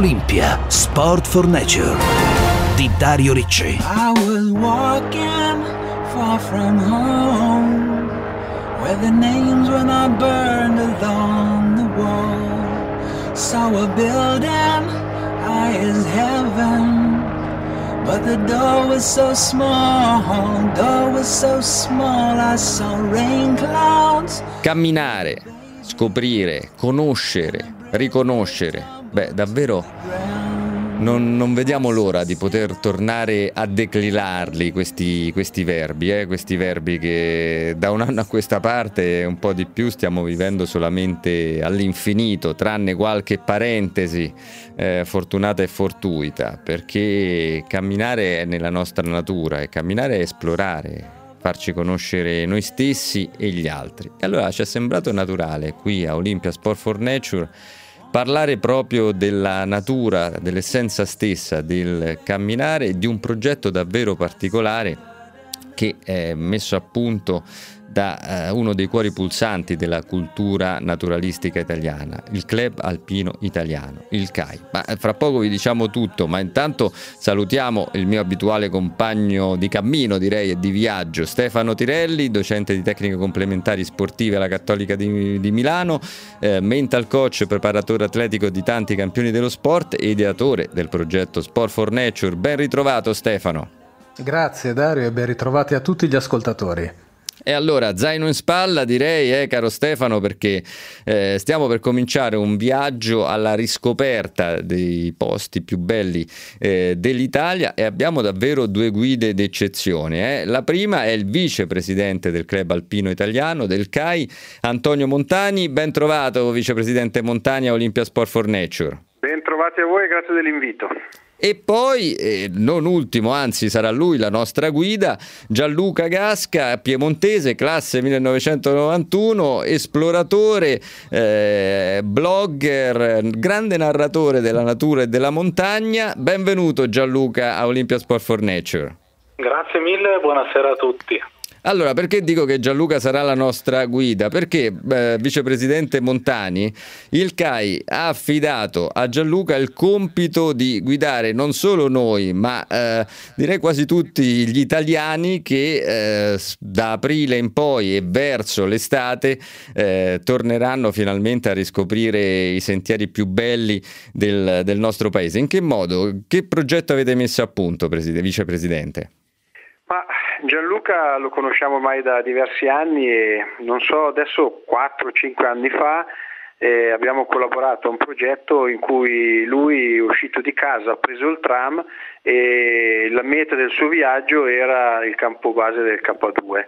Olimpia, Sport for Nature di Dario Ricci. I was walking far from home where the names were not burned along the wall. Saw a building high as heaven. But the door was so small, door was so small, I saw rain clouds. Camminare, scoprire, conoscere, riconoscere. Beh, davvero non, non, vediamo l'ora di poter tornare a declinarli questi, questi verbi, eh? questi verbi che da un anno a questa parte un po' di più stiamo vivendo solamente all'infinito, tranne qualche parentesi eh, fortunata e fortuita, perché camminare è nella nostra natura e camminare è esplorare, farci conoscere noi stessi e gli altri. E allora ci è sembrato naturale qui a Olympia Sport for Nature parlare proprio della natura, dell'essenza stessa del camminare, di un progetto davvero particolare che è messo a punto da uh, uno dei cuori pulsanti della cultura naturalistica italiana, il Club Alpino Italiano, il CAI. Ma eh, fra poco vi diciamo tutto, ma intanto salutiamo il mio abituale compagno di cammino, direi, e di viaggio, Stefano Tirelli, docente di tecniche complementari sportive alla Cattolica di, di Milano, eh, mental coach, preparatore atletico di tanti campioni dello sport e ideatore del progetto Sport for Nature. Ben ritrovato Stefano. Grazie Dario e ben ritrovati a tutti gli ascoltatori. E allora, zaino in spalla direi, eh, caro Stefano, perché eh, stiamo per cominciare un viaggio alla riscoperta dei posti più belli eh, dell'Italia e abbiamo davvero due guide d'eccezione. Eh. La prima è il vicepresidente del club alpino italiano, del CAI, Antonio Montani. Ben trovato, vicepresidente Montani a Olympia Sport for Nature. Ben trovati a voi grazie dell'invito. E poi, eh, non ultimo, anzi sarà lui la nostra guida, Gianluca Gasca, piemontese, classe 1991, esploratore, eh, blogger, grande narratore della natura e della montagna. Benvenuto Gianluca a Olympia Sport for Nature. Grazie mille, buonasera a tutti. Allora, perché dico che Gianluca sarà la nostra guida? Perché, eh, vicepresidente Montani, il CAI ha affidato a Gianluca il compito di guidare non solo noi, ma eh, direi quasi tutti gli italiani che eh, da aprile in poi e verso l'estate eh, torneranno finalmente a riscoprire i sentieri più belli del, del nostro paese. In che modo? Che progetto avete messo a punto, vicepresidente? Ma Gianluca lo conosciamo ormai da diversi anni e non so, adesso 4-5 anni fa eh, abbiamo collaborato a un progetto in cui lui è uscito di casa, ha preso il tram e la meta del suo viaggio era il campo base del K2.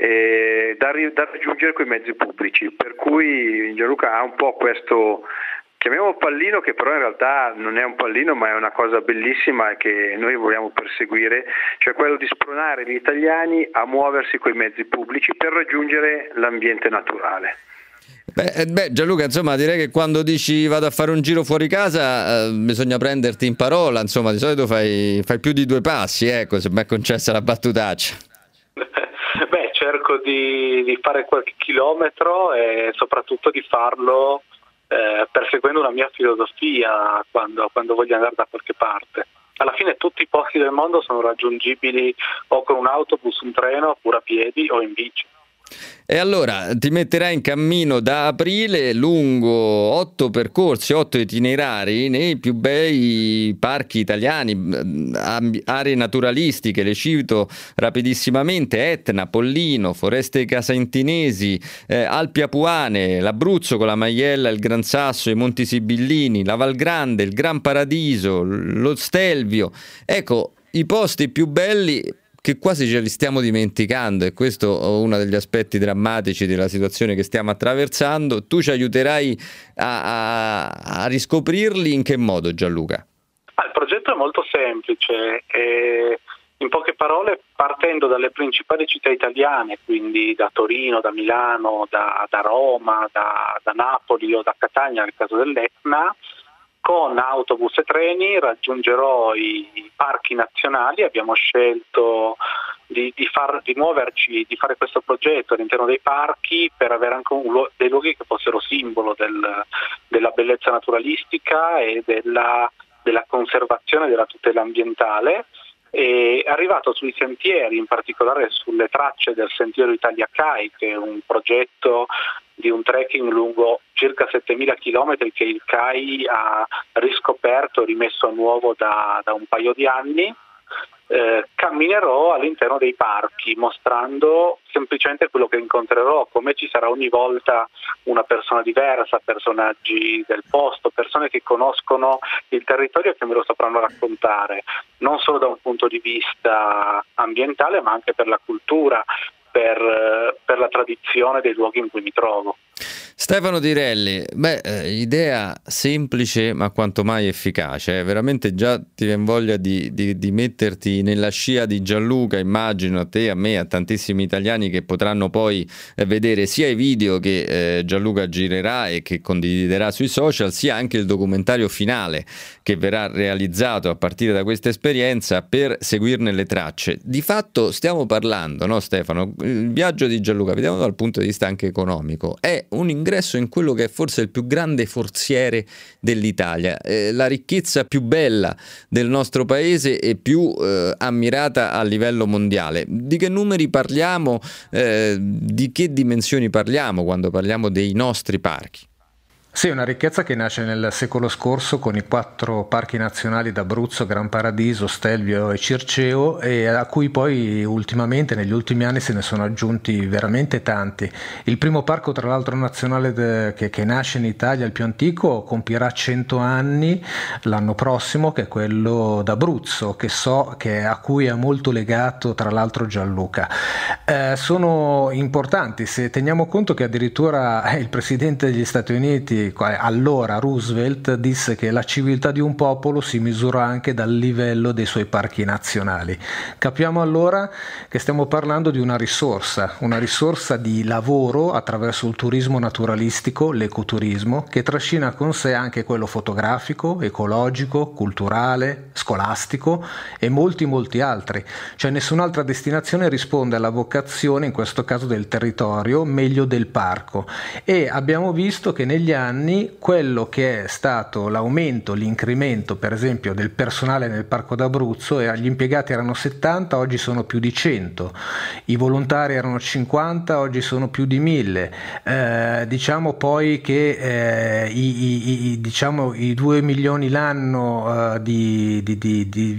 Eh, da, da, raggiungere con i mezzi pubblici, per cui Gianluca ha un po' questo, chiamiamolo pallino che però in realtà non è un pallino ma è una cosa bellissima che noi vogliamo perseguire, cioè quello di spronare gli italiani a muoversi con i mezzi pubblici per raggiungere l'ambiente naturale. Beh, eh, beh, Gianluca, insomma, direi che quando dici vado a fare un giro fuori casa eh, bisogna prenderti in parola, insomma, di solito fai, fai più di due passi, ecco, se mi è concessa la battutaccia. Beh, cerco di, di fare qualche chilometro e soprattutto di farlo eh, perseguendo una mia filosofia quando, quando voglio andare da qualche parte. Alla fine tutti i posti del mondo sono raggiungibili o con un autobus, un treno, oppure a piedi o in bici. E allora ti metterai in cammino da aprile lungo otto percorsi, otto itinerari nei più bei parchi italiani, aree naturalistiche, le cito rapidissimamente, Etna, Pollino, Foreste Casaintinesi, eh, Alpi Apuane, l'Abruzzo con la Maiella, il Gran Sasso, i Monti Sibillini, la Val Grande, il Gran Paradiso, lo Stelvio. Ecco, i posti più belli che quasi ce li stiamo dimenticando e questo è uno degli aspetti drammatici della situazione che stiamo attraversando. Tu ci aiuterai a, a, a riscoprirli in che modo Gianluca? Il progetto è molto semplice. E in poche parole, partendo dalle principali città italiane, quindi da Torino, da Milano, da, da Roma, da, da Napoli o da Catania nel caso dell'Etna, con autobus e treni raggiungerò i parchi nazionali, abbiamo scelto di, di, far, di, muoverci, di fare questo progetto all'interno dei parchi per avere anche un, dei luoghi che fossero simbolo del, della bellezza naturalistica e della, della conservazione e della tutela ambientale è arrivato sui sentieri, in particolare sulle tracce del Sentiero Italia CAI, che è un progetto di un trekking lungo circa 7.000 km che il CAI ha riscoperto, rimesso a nuovo da, da un paio di anni eh, camminerò all'interno dei parchi mostrando semplicemente quello che incontrerò, come ci sarà ogni volta una persona diversa, personaggi del posto, persone che conoscono il territorio e che me lo sapranno raccontare, non solo da un punto di vista ambientale ma anche per la cultura, per, per la tradizione dei luoghi in cui mi trovo. Stefano Tirelli, beh, eh, idea semplice ma quanto mai efficace, eh? veramente già ti viene voglia di, di, di, metterti nella scia di Gianluca, immagino a te, a me, a tantissimi italiani che potranno poi eh, vedere sia i video che eh, Gianluca girerà e che condividerà sui social, sia anche il documentario finale che verrà realizzato a partire da questa esperienza per seguirne le tracce. Di fatto stiamo parlando, no Stefano? Il viaggio di Gianluca, vediamo dal punto di vista anche economico, è un ingresso in quello che è forse il più grande forziere dell'Italia, eh, la ricchezza più bella del nostro paese e più eh, ammirata a livello mondiale. Di che numeri parliamo, eh, di che dimensioni parliamo quando parliamo dei nostri parchi? Sì, una ricchezza che nasce nel secolo scorso con i quattro parchi nazionali d'Abruzzo, Gran Paradiso, Stelvio e Circeo e a cui poi ultimamente, negli ultimi anni, se ne sono aggiunti veramente tanti. Il primo parco, tra l'altro nazionale de, che, che, nasce in Italia, il più antico, compierà 100 anni l'anno prossimo, che è quello d'Abruzzo, che so che a cui è molto legato tra l'altro Gianluca. Eh, sono importanti se teniamo conto che addirittura il presidente degli Stati Uniti allora Roosevelt disse che la civiltà di un popolo si misura anche dal livello dei suoi parchi nazionali. Capiamo allora che stiamo parlando di una risorsa, una risorsa di lavoro attraverso il turismo naturalistico, l'ecoturismo, che trascina con sé anche quello fotografico, ecologico, culturale, scolastico e molti molti altri. Cioè nessun'altra destinazione risponde alla vocazione, in questo caso del territorio, meglio del parco. E abbiamo visto che negli anni anni quello che è stato l'aumento, l'incremento per esempio del personale nel Parco d'Abruzzo, gli impiegati erano 70, oggi sono più di 100, i volontari erano 50, oggi sono più di 1000, eh, diciamo poi che eh, i, i, diciamo, i 2 milioni l'anno eh, di, di, di, di,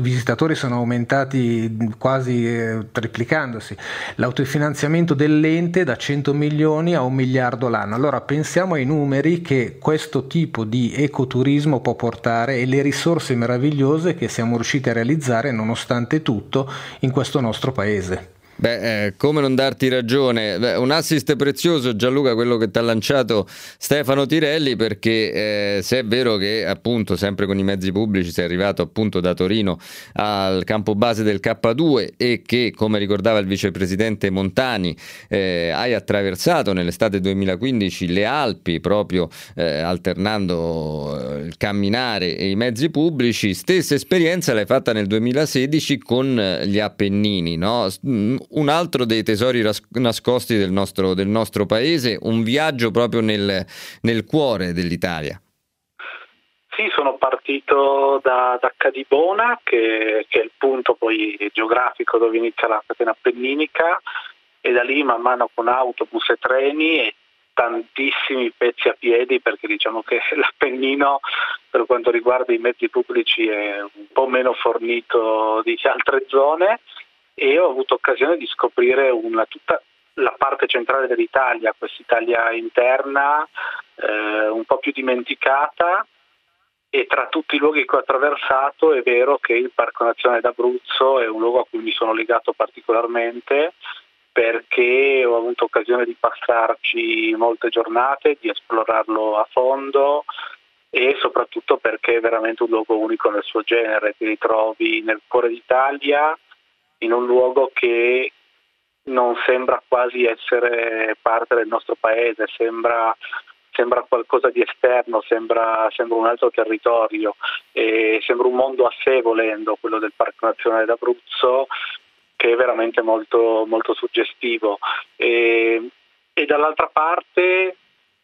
visitatori sono aumentati quasi eh, triplicandosi, l'autofinanziamento dell'ente da 100 milioni a un miliardo l'anno, allora pensiamo ai numeri numeri che questo tipo di ecoturismo può portare e le risorse meravigliose che siamo riusciti a realizzare nonostante tutto in questo nostro paese. Beh, eh, come non darti ragione? Beh, un assist prezioso, Gianluca, quello che ti ha lanciato Stefano Tirelli, perché eh, se è vero che appunto sempre con i mezzi pubblici sei arrivato appunto da Torino al campo base del K2 e che, come ricordava il vicepresidente Montani, eh, hai attraversato nell'estate 2015 le Alpi proprio eh, alternando eh, il camminare e i mezzi pubblici, stessa esperienza l'hai fatta nel 2016 con gli Appennini, no? Un altro dei tesori ras- nascosti del nostro, del nostro, paese, un viaggio proprio nel, nel cuore dell'Italia. Sì, sono partito da, da Cadibona, che, che, è il punto geografico dove inizia la catena appenninica, e da lì man mano con autobus e treni e tantissimi pezzi a piedi perché diciamo che l'Appennino per quanto riguarda i mezzi pubblici è un po' meno fornito di altre zone e ho avuto occasione di scoprire una, tutta la parte centrale dell'Italia, quest'Italia interna eh, un po' più dimenticata e tra tutti i luoghi che ho attraversato è vero che il Parco Nazionale d'Abruzzo è un luogo a cui mi sono legato particolarmente perché ho avuto occasione di passarci molte giornate, di esplorarlo a fondo e soprattutto perché è veramente un luogo unico nel suo genere, ti ritrovi nel cuore d'Italia, in un luogo che non sembra quasi essere parte del nostro paese, sembra, sembra qualcosa di esterno, sembra, sembra, un altro territorio, sembra un mondo a sé volendo, quello del Parco Nazionale d'Abruzzo, che è veramente molto, molto suggestivo. E, e dall'altra parte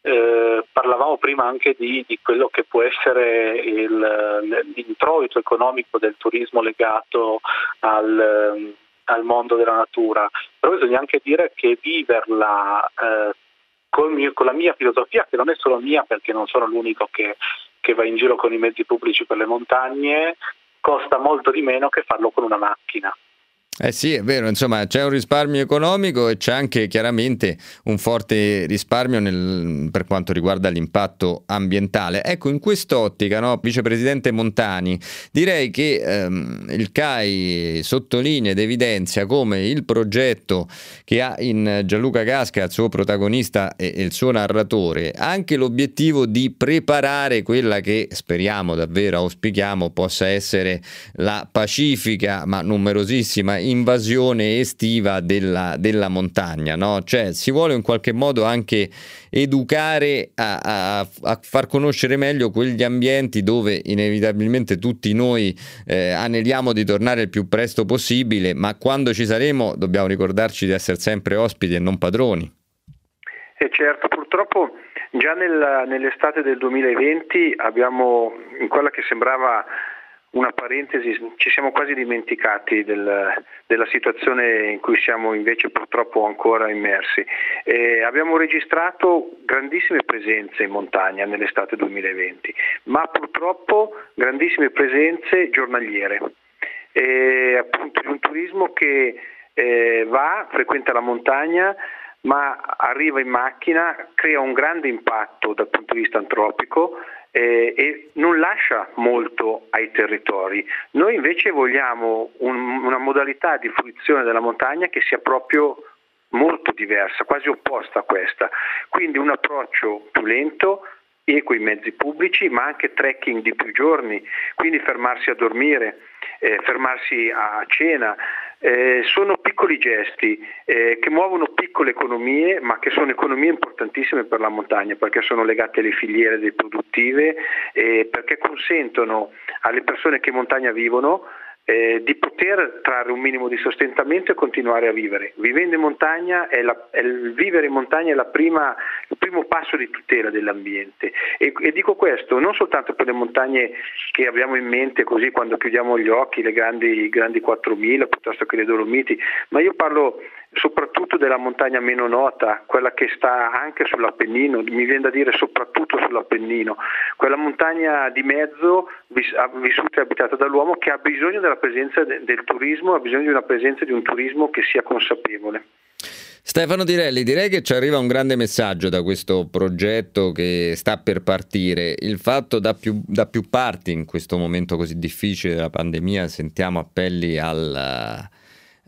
eh, parlavamo prima anche di, di, quello che può essere il, l'introito economico del turismo legato al, al, mondo della natura, però bisogna anche dire che viverla eh, mio, con, la mia filosofia, che non è solo mia perché non sono l'unico che, che va in giro con i mezzi pubblici per le montagne, costa molto di meno che farlo con una macchina. Eh sì, è vero, insomma c'è un risparmio economico e c'è anche chiaramente un forte risparmio nel, per quanto riguarda l'impatto ambientale. Ecco, in quest'ottica, no, Vicepresidente Montani, direi che ehm, il CAI sottolinea ed evidenzia come il progetto che ha in Gianluca Casca, il suo protagonista e, e il suo narratore, anche l'obiettivo di preparare quella che speriamo davvero, auspichiamo, possa essere la pacifica ma numerosissima invasione estiva della, della montagna, no? Cioè si vuole in qualche modo anche educare a, a, a, far conoscere meglio quegli ambienti dove inevitabilmente tutti noi eh, aneliamo di tornare il più presto possibile, ma quando ci saremo dobbiamo ricordarci di essere sempre ospiti e non padroni. E certo, purtroppo già nel, nell'estate del 2020 abbiamo in quella che sembrava una parentesi, ci siamo quasi dimenticati del, della situazione in cui siamo invece purtroppo ancora immersi. Eh, abbiamo registrato grandissime presenze in montagna nell'estate 2020, ma purtroppo grandissime presenze giornaliere, eh, appunto di un turismo che eh, va, frequenta la montagna, ma arriva in macchina, crea un grande impatto dal punto di vista antropico, eh, e non lascia molto ai territori. Noi invece vogliamo un, una modalità di fruizione della montagna che sia proprio molto diversa, quasi opposta a questa. Quindi un approccio più lento, equo i mezzi pubblici, ma anche trekking di più giorni, quindi fermarsi a dormire, eh, fermarsi a cena, eh, sono piccoli gesti eh, che muovono piccole economie, ma che sono economie importantissime per la montagna, perché sono legate alle filiere produttive, eh, perché consentono alle persone che in montagna vivono eh, di poter trarre un minimo di sostentamento e continuare a vivere. Vivendo in montagna, è la, è il vivere in montagna è prima, il primo passo di tutela dell'ambiente. E, e, dico questo non soltanto per le montagne che abbiamo in mente così quando chiudiamo gli occhi, le grandi, grandi 4000 piuttosto che le Dolomiti, ma io parlo soprattutto della montagna meno nota, quella che sta anche sull'Appennino, mi viene da dire soprattutto sull'Appennino, quella montagna di mezzo vissuta e abitata dall'uomo che ha bisogno della presenza del turismo, ha bisogno di una presenza di un turismo che sia consapevole. Stefano Direlli, direi che ci arriva un grande messaggio da questo progetto che sta per partire. Il fatto da più, da più parti in questo momento così difficile della pandemia sentiamo appelli al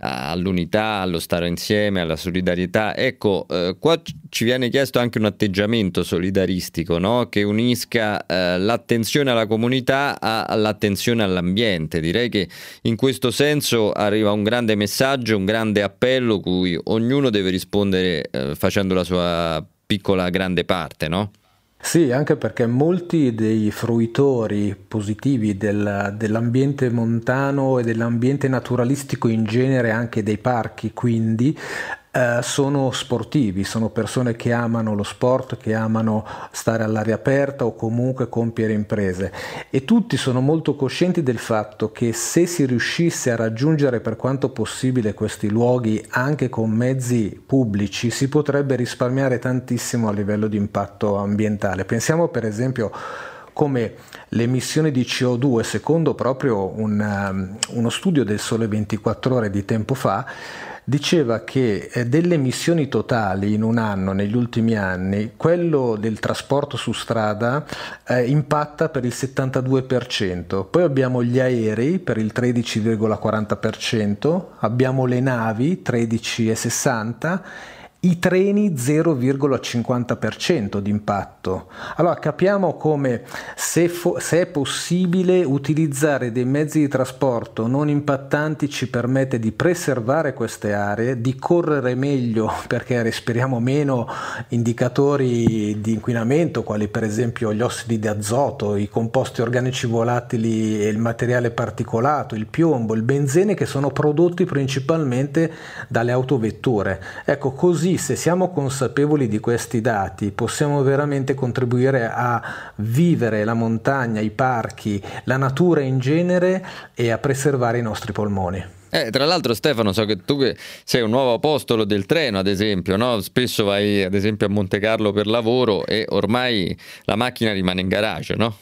all'unità, allo stare insieme, alla solidarietà. Ecco, eh, qua ci viene chiesto anche un atteggiamento solidaristico no? che unisca eh, l'attenzione alla comunità all'attenzione all'ambiente. Direi che in questo senso arriva un grande messaggio, un grande appello cui ognuno deve rispondere eh, facendo la sua piccola grande parte, no? Sì, anche perché molti dei fruitori positivi del, dell'ambiente montano e dell'ambiente naturalistico in genere, anche dei parchi, quindi eh, sono sportivi, sono persone che amano lo sport, che amano stare all'aria aperta o comunque compiere imprese e tutti sono molto coscienti del fatto che se si riuscisse a raggiungere per quanto possibile questi luoghi anche con mezzi pubblici si potrebbe risparmiare tantissimo a livello di impatto ambientale. Pensiamo per esempio come le emissioni di CO2, secondo proprio un, um, uno studio del Sole 24 ore di tempo fa, diceva che eh, delle emissioni totali in un anno, negli ultimi anni, quello del trasporto su strada eh, impatta per il 72%, poi abbiamo gli aerei per il 13,40%, abbiamo le navi 13,60% i treni 0,50% di impatto. Allora capiamo come se, fo- se, è possibile utilizzare dei mezzi di trasporto non impattanti ci permette di preservare queste aree, di correre meglio perché respiriamo meno indicatori di inquinamento quali per esempio gli ossidi di azoto, i composti organici volatili e il materiale particolato, il piombo, il benzene che sono prodotti principalmente dalle autovetture. Ecco così così se siamo consapevoli di questi dati possiamo veramente contribuire a vivere la montagna, i parchi, la natura in genere e a preservare i nostri polmoni. Eh, tra l'altro Stefano, so che tu sei un nuovo apostolo del treno, ad esempio, no? spesso vai ad esempio a Monte Carlo per lavoro e ormai la macchina rimane in garage, no?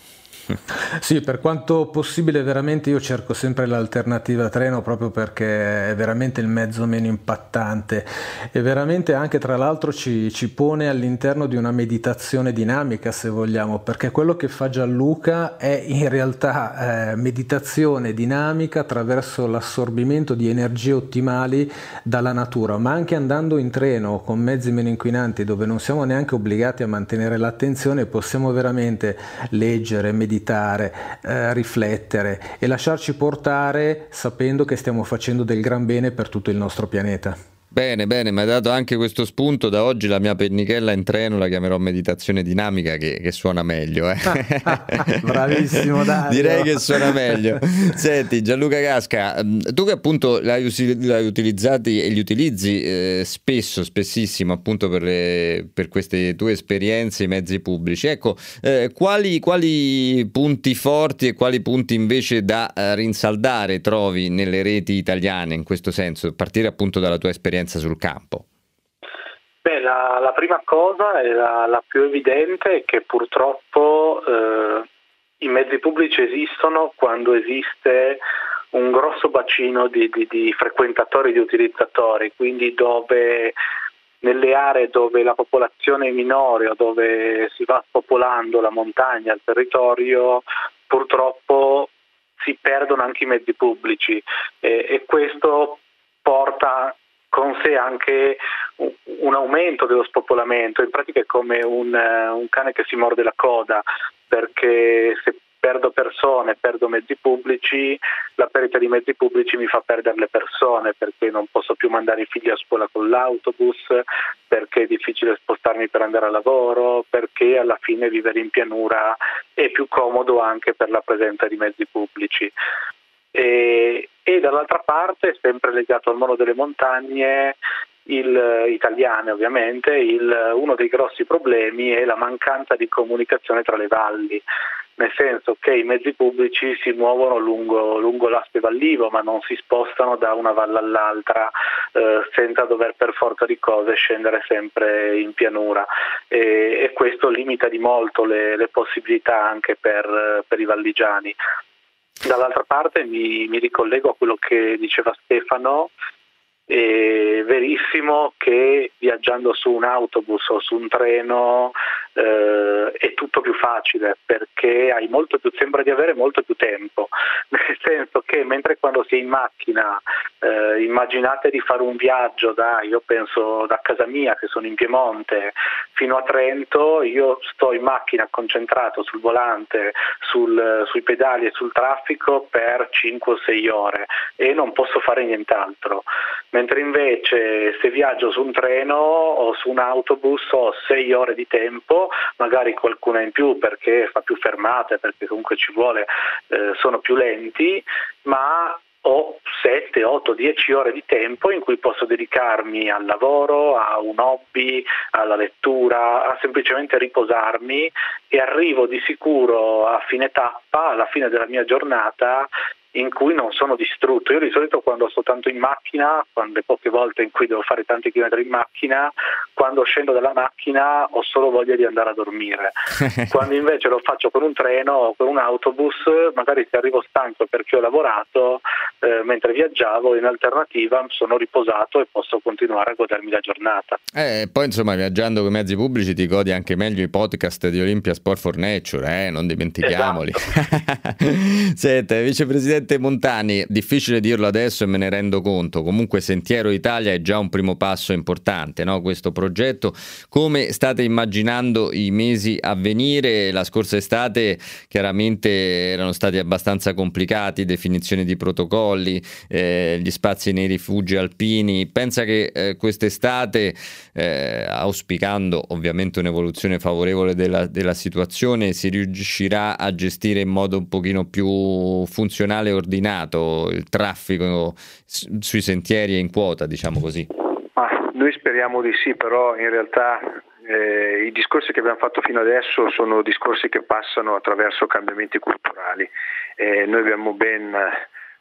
Sì, per quanto possibile veramente io cerco sempre l'alternativa treno proprio perché è veramente il mezzo meno impattante. E veramente anche tra l'altro ci, ci pone all'interno di una meditazione dinamica se vogliamo, perché quello che fa Gianluca è in realtà eh, meditazione dinamica attraverso l'assorbimento di energie ottimali dalla natura, ma anche andando in treno con mezzi meno inquinanti dove non siamo neanche obbligati a mantenere l'attenzione possiamo veramente leggere, meditare meditare, eh, riflettere e lasciarci portare sapendo che stiamo facendo del gran bene per tutto il nostro pianeta. Bene, bene, mi hai dato anche questo spunto. Da oggi la mia pennichella in treno la chiamerò meditazione dinamica, che, che suona meglio. Eh? Bravissimo, dai. Direi che suona meglio. Senti, Gianluca Casca, mm, tu che appunto l'hai, l'hai utilizzati e li utilizzi eh, spesso, spessissimo, appunto per, le, per, queste tue esperienze, i mezzi pubblici. Ecco, eh, quali, quali, punti forti e quali punti invece da eh, rinsaldare trovi nelle reti italiane in questo senso, partire appunto dalla tua esperienza? Esperienza sul campo? Beh, la, la, prima cosa e la, la, più evidente è che purtroppo eh, i mezzi pubblici esistono quando esiste un grosso bacino di, di, di frequentatori, di utilizzatori, quindi dove nelle aree dove la popolazione è minore o dove si va spopolando la montagna, il territorio, purtroppo si perdono anche i mezzi pubblici e, e questo porta con sé anche un aumento dello spopolamento, in pratica è come un, eh, un cane che si morde la coda, perché se perdo persone, perdo mezzi pubblici, la perdita di mezzi pubblici mi fa perdere le persone perché non posso più mandare i figli a scuola con l'autobus, perché è difficile spostarmi per andare a lavoro, perché alla fine vivere in pianura è più comodo anche per la presenza di mezzi pubblici. E, dall'altra parte, sempre legato al mondo delle montagne, il, italiane ovviamente, il, uno dei grossi problemi è la mancanza di comunicazione tra le valli, nel senso che i mezzi pubblici si muovono lungo, lungo l'Aspe Vallivo ma non si spostano da una valle all'altra eh, senza dover per forza di cose scendere sempre in pianura e, e questo limita di molto le, le possibilità anche per, per i valligiani. Dall'altra parte mi, mi ricollego a quello che diceva Stefano, è verissimo che viaggiando su un autobus o su un treno eh, è tutto più facile perché più, sembra di avere molto più tempo, nel senso che mentre quando si è in macchina eh, immaginate di fare un viaggio da, io penso da casa mia che sono in Piemonte fino a Trento, io sto in macchina concentrato sul volante, sul, sui pedali e sul traffico per 5 o 6 ore e non posso fare nient'altro, mentre invece se viaggio su un treno o su un autobus ho 6 ore di tempo magari qualcuna in più perché fa più fermate, perché comunque ci vuole, eh, sono più lenti, ma ho 7, 8, 10 ore di tempo in cui posso dedicarmi al lavoro, a un hobby, alla lettura, a semplicemente riposarmi e arrivo di sicuro a fine tappa, alla fine della mia giornata in cui non sono distrutto. Io di solito quando sto tanto in macchina, quando le poche volte in cui devo fare tanti chilometri in macchina, quando scendo dalla macchina ho solo voglia di andare a dormire. quando invece lo faccio con un treno o con un autobus, magari se arrivo stanco perché ho lavorato, eh, mentre viaggiavo, in alternativa sono riposato e posso continuare a godermi la giornata. Eh, poi insomma viaggiando con i mezzi pubblici ti godi anche meglio i podcast di Olympia Sport for Nature, eh? non dimentichiamoli. Esatto. Senta, vicepresidente Montani, difficile dirlo adesso e me ne rendo conto, comunque Sentiero Italia è già un primo passo importante, no? questo progetto. Come state immaginando i mesi a venire? La scorsa estate chiaramente erano stati abbastanza complicati, definizione di protocolli, eh, gli spazi nei rifugi alpini. Pensa che eh, quest'estate, eh, auspicando ovviamente un'evoluzione favorevole della, della situazione, si riuscirà a gestire in modo un pochino più funzionale e ordinato il traffico sui sentieri e in quota, diciamo così? Ma noi speriamo di sì, però in realtà eh, i discorsi che abbiamo fatto fino adesso sono discorsi che passano attraverso cambiamenti culturali. Eh, noi abbiamo ben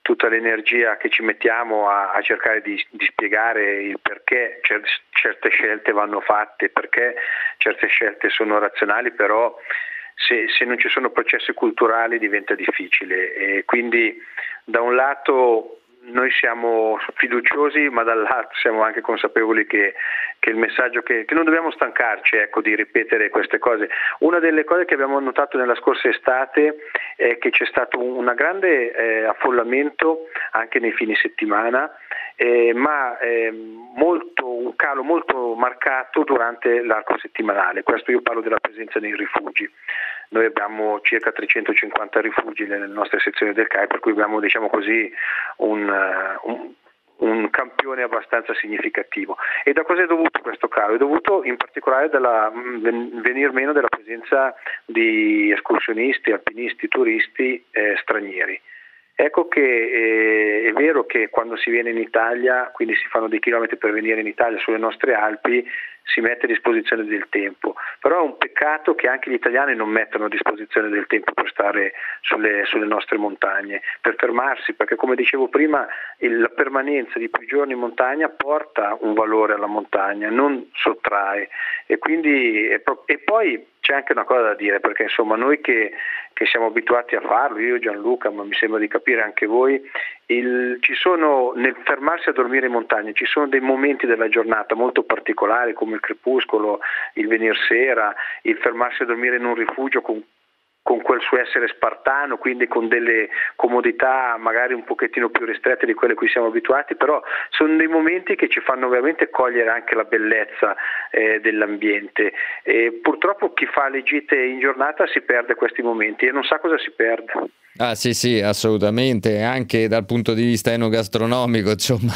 tutta l'energia che ci mettiamo a, a cercare di, di, spiegare il perché certe scelte vanno fatte, perché certe scelte sono razionali, però se, se, non ci sono processi culturali diventa difficile e quindi da un lato noi siamo fiduciosi ma dall'altro siamo anche consapevoli che, che il messaggio che, che, non dobbiamo stancarci ecco, di ripetere queste cose. Una delle cose che abbiamo notato nella scorsa estate è che c'è stato un grande eh, affollamento anche nei fine settimana eh, ma eh, molto, un calo molto marcato durante l'arco settimanale. Questo io parlo della presenza nei rifugi. Noi abbiamo circa 350 rifugi nelle nostre sezioni del CAI, per cui abbiamo diciamo così, un, un un campione abbastanza significativo. E da cosa è dovuto questo calo? È dovuto in particolare dalla venir meno della presenza di escursionisti, alpinisti, turisti eh, stranieri. Ecco che eh, è vero che quando si viene in Italia, quindi si fanno dei chilometri per venire in Italia sulle nostre Alpi, si mette a disposizione del tempo, però è un peccato che anche gli italiani non mettano a disposizione del tempo per stare sulle, sulle nostre montagne, per fermarsi, perché come dicevo prima il, la permanenza di più giorni in montagna porta un valore alla montagna, non sottrae. E, quindi, e, e poi c'è anche una cosa da dire, perché insomma noi che, che, siamo abituati a farlo, io Gianluca, ma mi sembra di capire anche voi, il, ci sono, nel fermarsi a dormire in montagna, ci sono dei momenti della giornata molto particolari come il crepuscolo, il venir sera, il fermarsi a dormire in un rifugio con con quel suo essere spartano, quindi con delle comodità magari un pochettino più ristrette di quelle a cui siamo abituati, però sono dei momenti che ci fanno veramente cogliere anche la bellezza eh, dell'ambiente. E purtroppo chi fa le gite in giornata si perde questi momenti e non sa cosa si perde. Ah sì sì, assolutamente, anche dal punto di vista enogastronomico, insomma,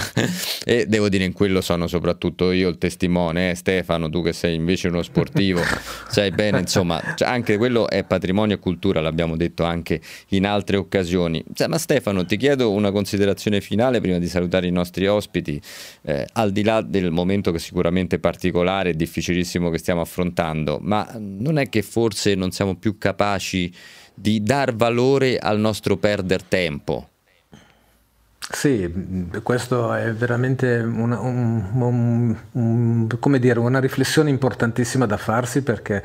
e devo dire in quello sono soprattutto io il testimone, eh? Stefano, tu che sei invece uno sportivo, sai bene, insomma, cioè, anche quello è patrimonio e cultura, l'abbiamo detto anche in altre occasioni. Cioè, ma Stefano, ti chiedo una considerazione finale prima di salutare i nostri ospiti, eh, al di là del momento che sicuramente è particolare e difficilissimo che stiamo affrontando, ma non è che forse non siamo più capaci di dar valore al nostro perder tempo. Sì, questo è veramente una, un, un, un, dire, una, riflessione importantissima da farsi perché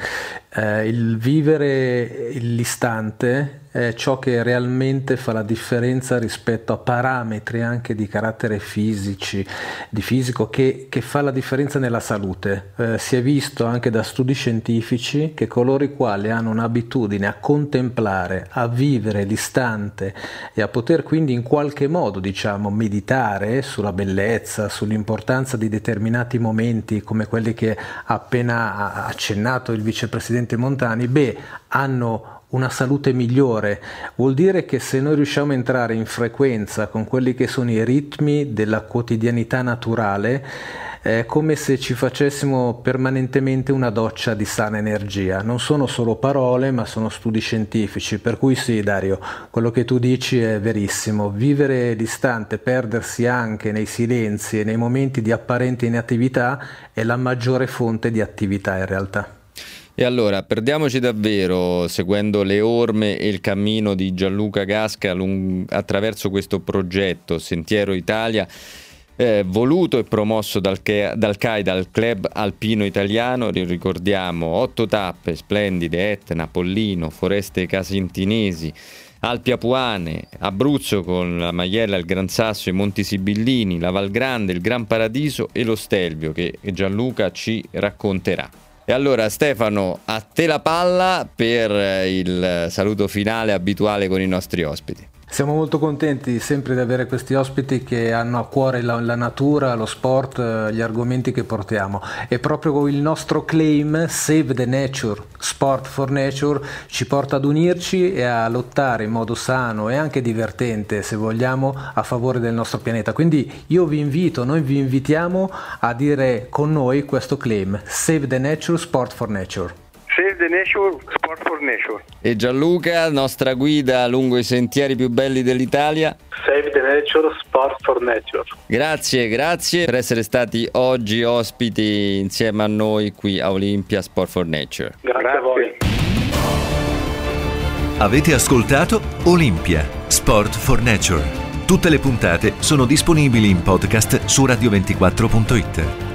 eh, il vivere l'istante è ciò che realmente fa la differenza rispetto a parametri anche di carattere fisici, di fisico, che, che fa la differenza nella salute. Eh, si è visto anche da studi scientifici che coloro i quali hanno un'abitudine a contemplare, a vivere l'istante e a poter quindi in qualche modo, diciamo, meditare sulla bellezza, sull'importanza di determinati momenti come quelli che ha appena accennato il vicepresidente Montani, beh, hanno una salute migliore. Vuol dire che se noi riusciamo a entrare in frequenza con quelli che sono i ritmi della quotidianità naturale, è come se ci facessimo permanentemente una doccia di sana energia. Non sono solo parole, ma sono studi scientifici. Per cui sì, Dario, quello che tu dici è verissimo. Vivere distante, perdersi anche nei silenzi e nei momenti di apparente inattività è la maggiore fonte di attività in realtà. E allora, perdiamoci davvero seguendo le orme e il cammino di Gianluca Gasca lung- attraverso questo progetto Sentiero Italia. Eh, voluto e promosso dal, Ke- dal CAI, dal Club Alpino Italiano, ricordiamo otto tappe splendide, Etna, Pollino, Foreste Casintinesi, Alpi Apuane, Abruzzo con la Maiella, il Gran Sasso, i Monti Sibillini, la Val Grande, il Gran Paradiso e lo Stelvio che Gianluca ci racconterà. E allora Stefano, a te la palla per il saluto finale abituale con i nostri ospiti. Siamo molto contenti sempre di avere questi ospiti che hanno a cuore la, la, natura, lo sport, eh, gli argomenti che portiamo e proprio il nostro claim Save the Nature, Sport for Nature ci porta ad unirci e a lottare in modo sano e anche divertente se vogliamo a favore del nostro pianeta. Quindi io vi invito, noi vi invitiamo a dire con noi questo claim Save the Nature, Sport for Nature. Save the Nature, Sport for Nature. E Gianluca, nostra guida lungo i sentieri più belli dell'Italia. Save the Nature, Sport for Nature. Grazie, grazie per essere stati oggi ospiti insieme a noi qui a Olimpia Sport for Nature. Grazie, grazie. a voi. Avete ascoltato Olimpia Sport for Nature. Tutte le puntate sono disponibili in podcast su radio24.it.